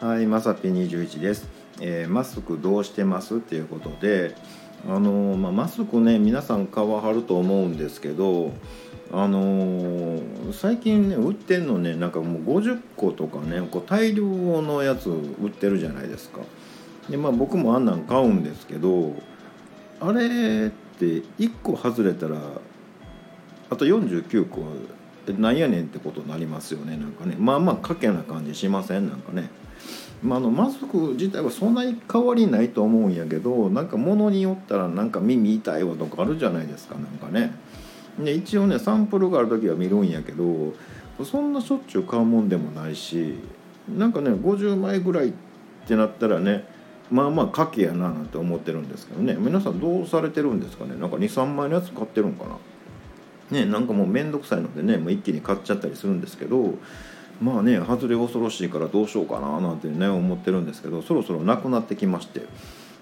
はい、まさぴ21です、えーマスクどうしてます？っていうことで、あのーまあ、マスクね皆さん買わはると思うんですけど、あのー最近ね売ってんのねなんかもう50個とかねこう大量のやつ売ってるじゃないですか。でまあ僕もあんなん買うんですけどあれって1個外れたらあと49個えなんやねんってことになりますよねなんかね。まあまあ賭けな感じしません？なんかね、まあ、のマスク自体はそんなに変わりないと思うんやけどなんか物によったらなんか耳痛いわとかあるじゃないですかなんかね。で一応ねサンプルがある時は見るんやけどそんなしょっちゅう買うもんでもないしなんかね50枚ぐらいってなったらねまあまあ賭けやななんて思ってるんですけどね。皆さんどうされてるんですかね。なんか23枚のやつ買ってるんかな。ねなんかもう面倒くさいのでねもう一気に買っちゃったりするんですけどまあね外れ恐ろしいからどうしようかななんてね思ってるんですけどそろそろなくなってきまして、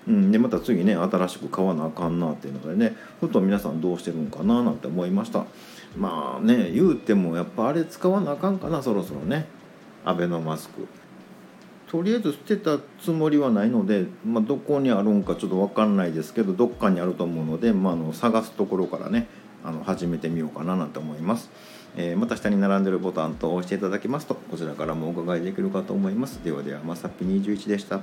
うん、でまた次ね新しく買わなあかんなっていうのでねふと皆さんどうしてるんかななんて思いました。まあね言うてもやっぱあれ使わなあかんかなそろそろね。アベノマスク。とりあえず捨てたつもりはないので、まあ、どこにあるんかちょっと分かんないですけどどっかにあると思うので、まあ、あの探すところからねあの始めてみようかななんて思います、えーまた下に並んでるボタンと押していただきますとこちらからもお伺いできるかと思います。ではではまさっぴ21でした。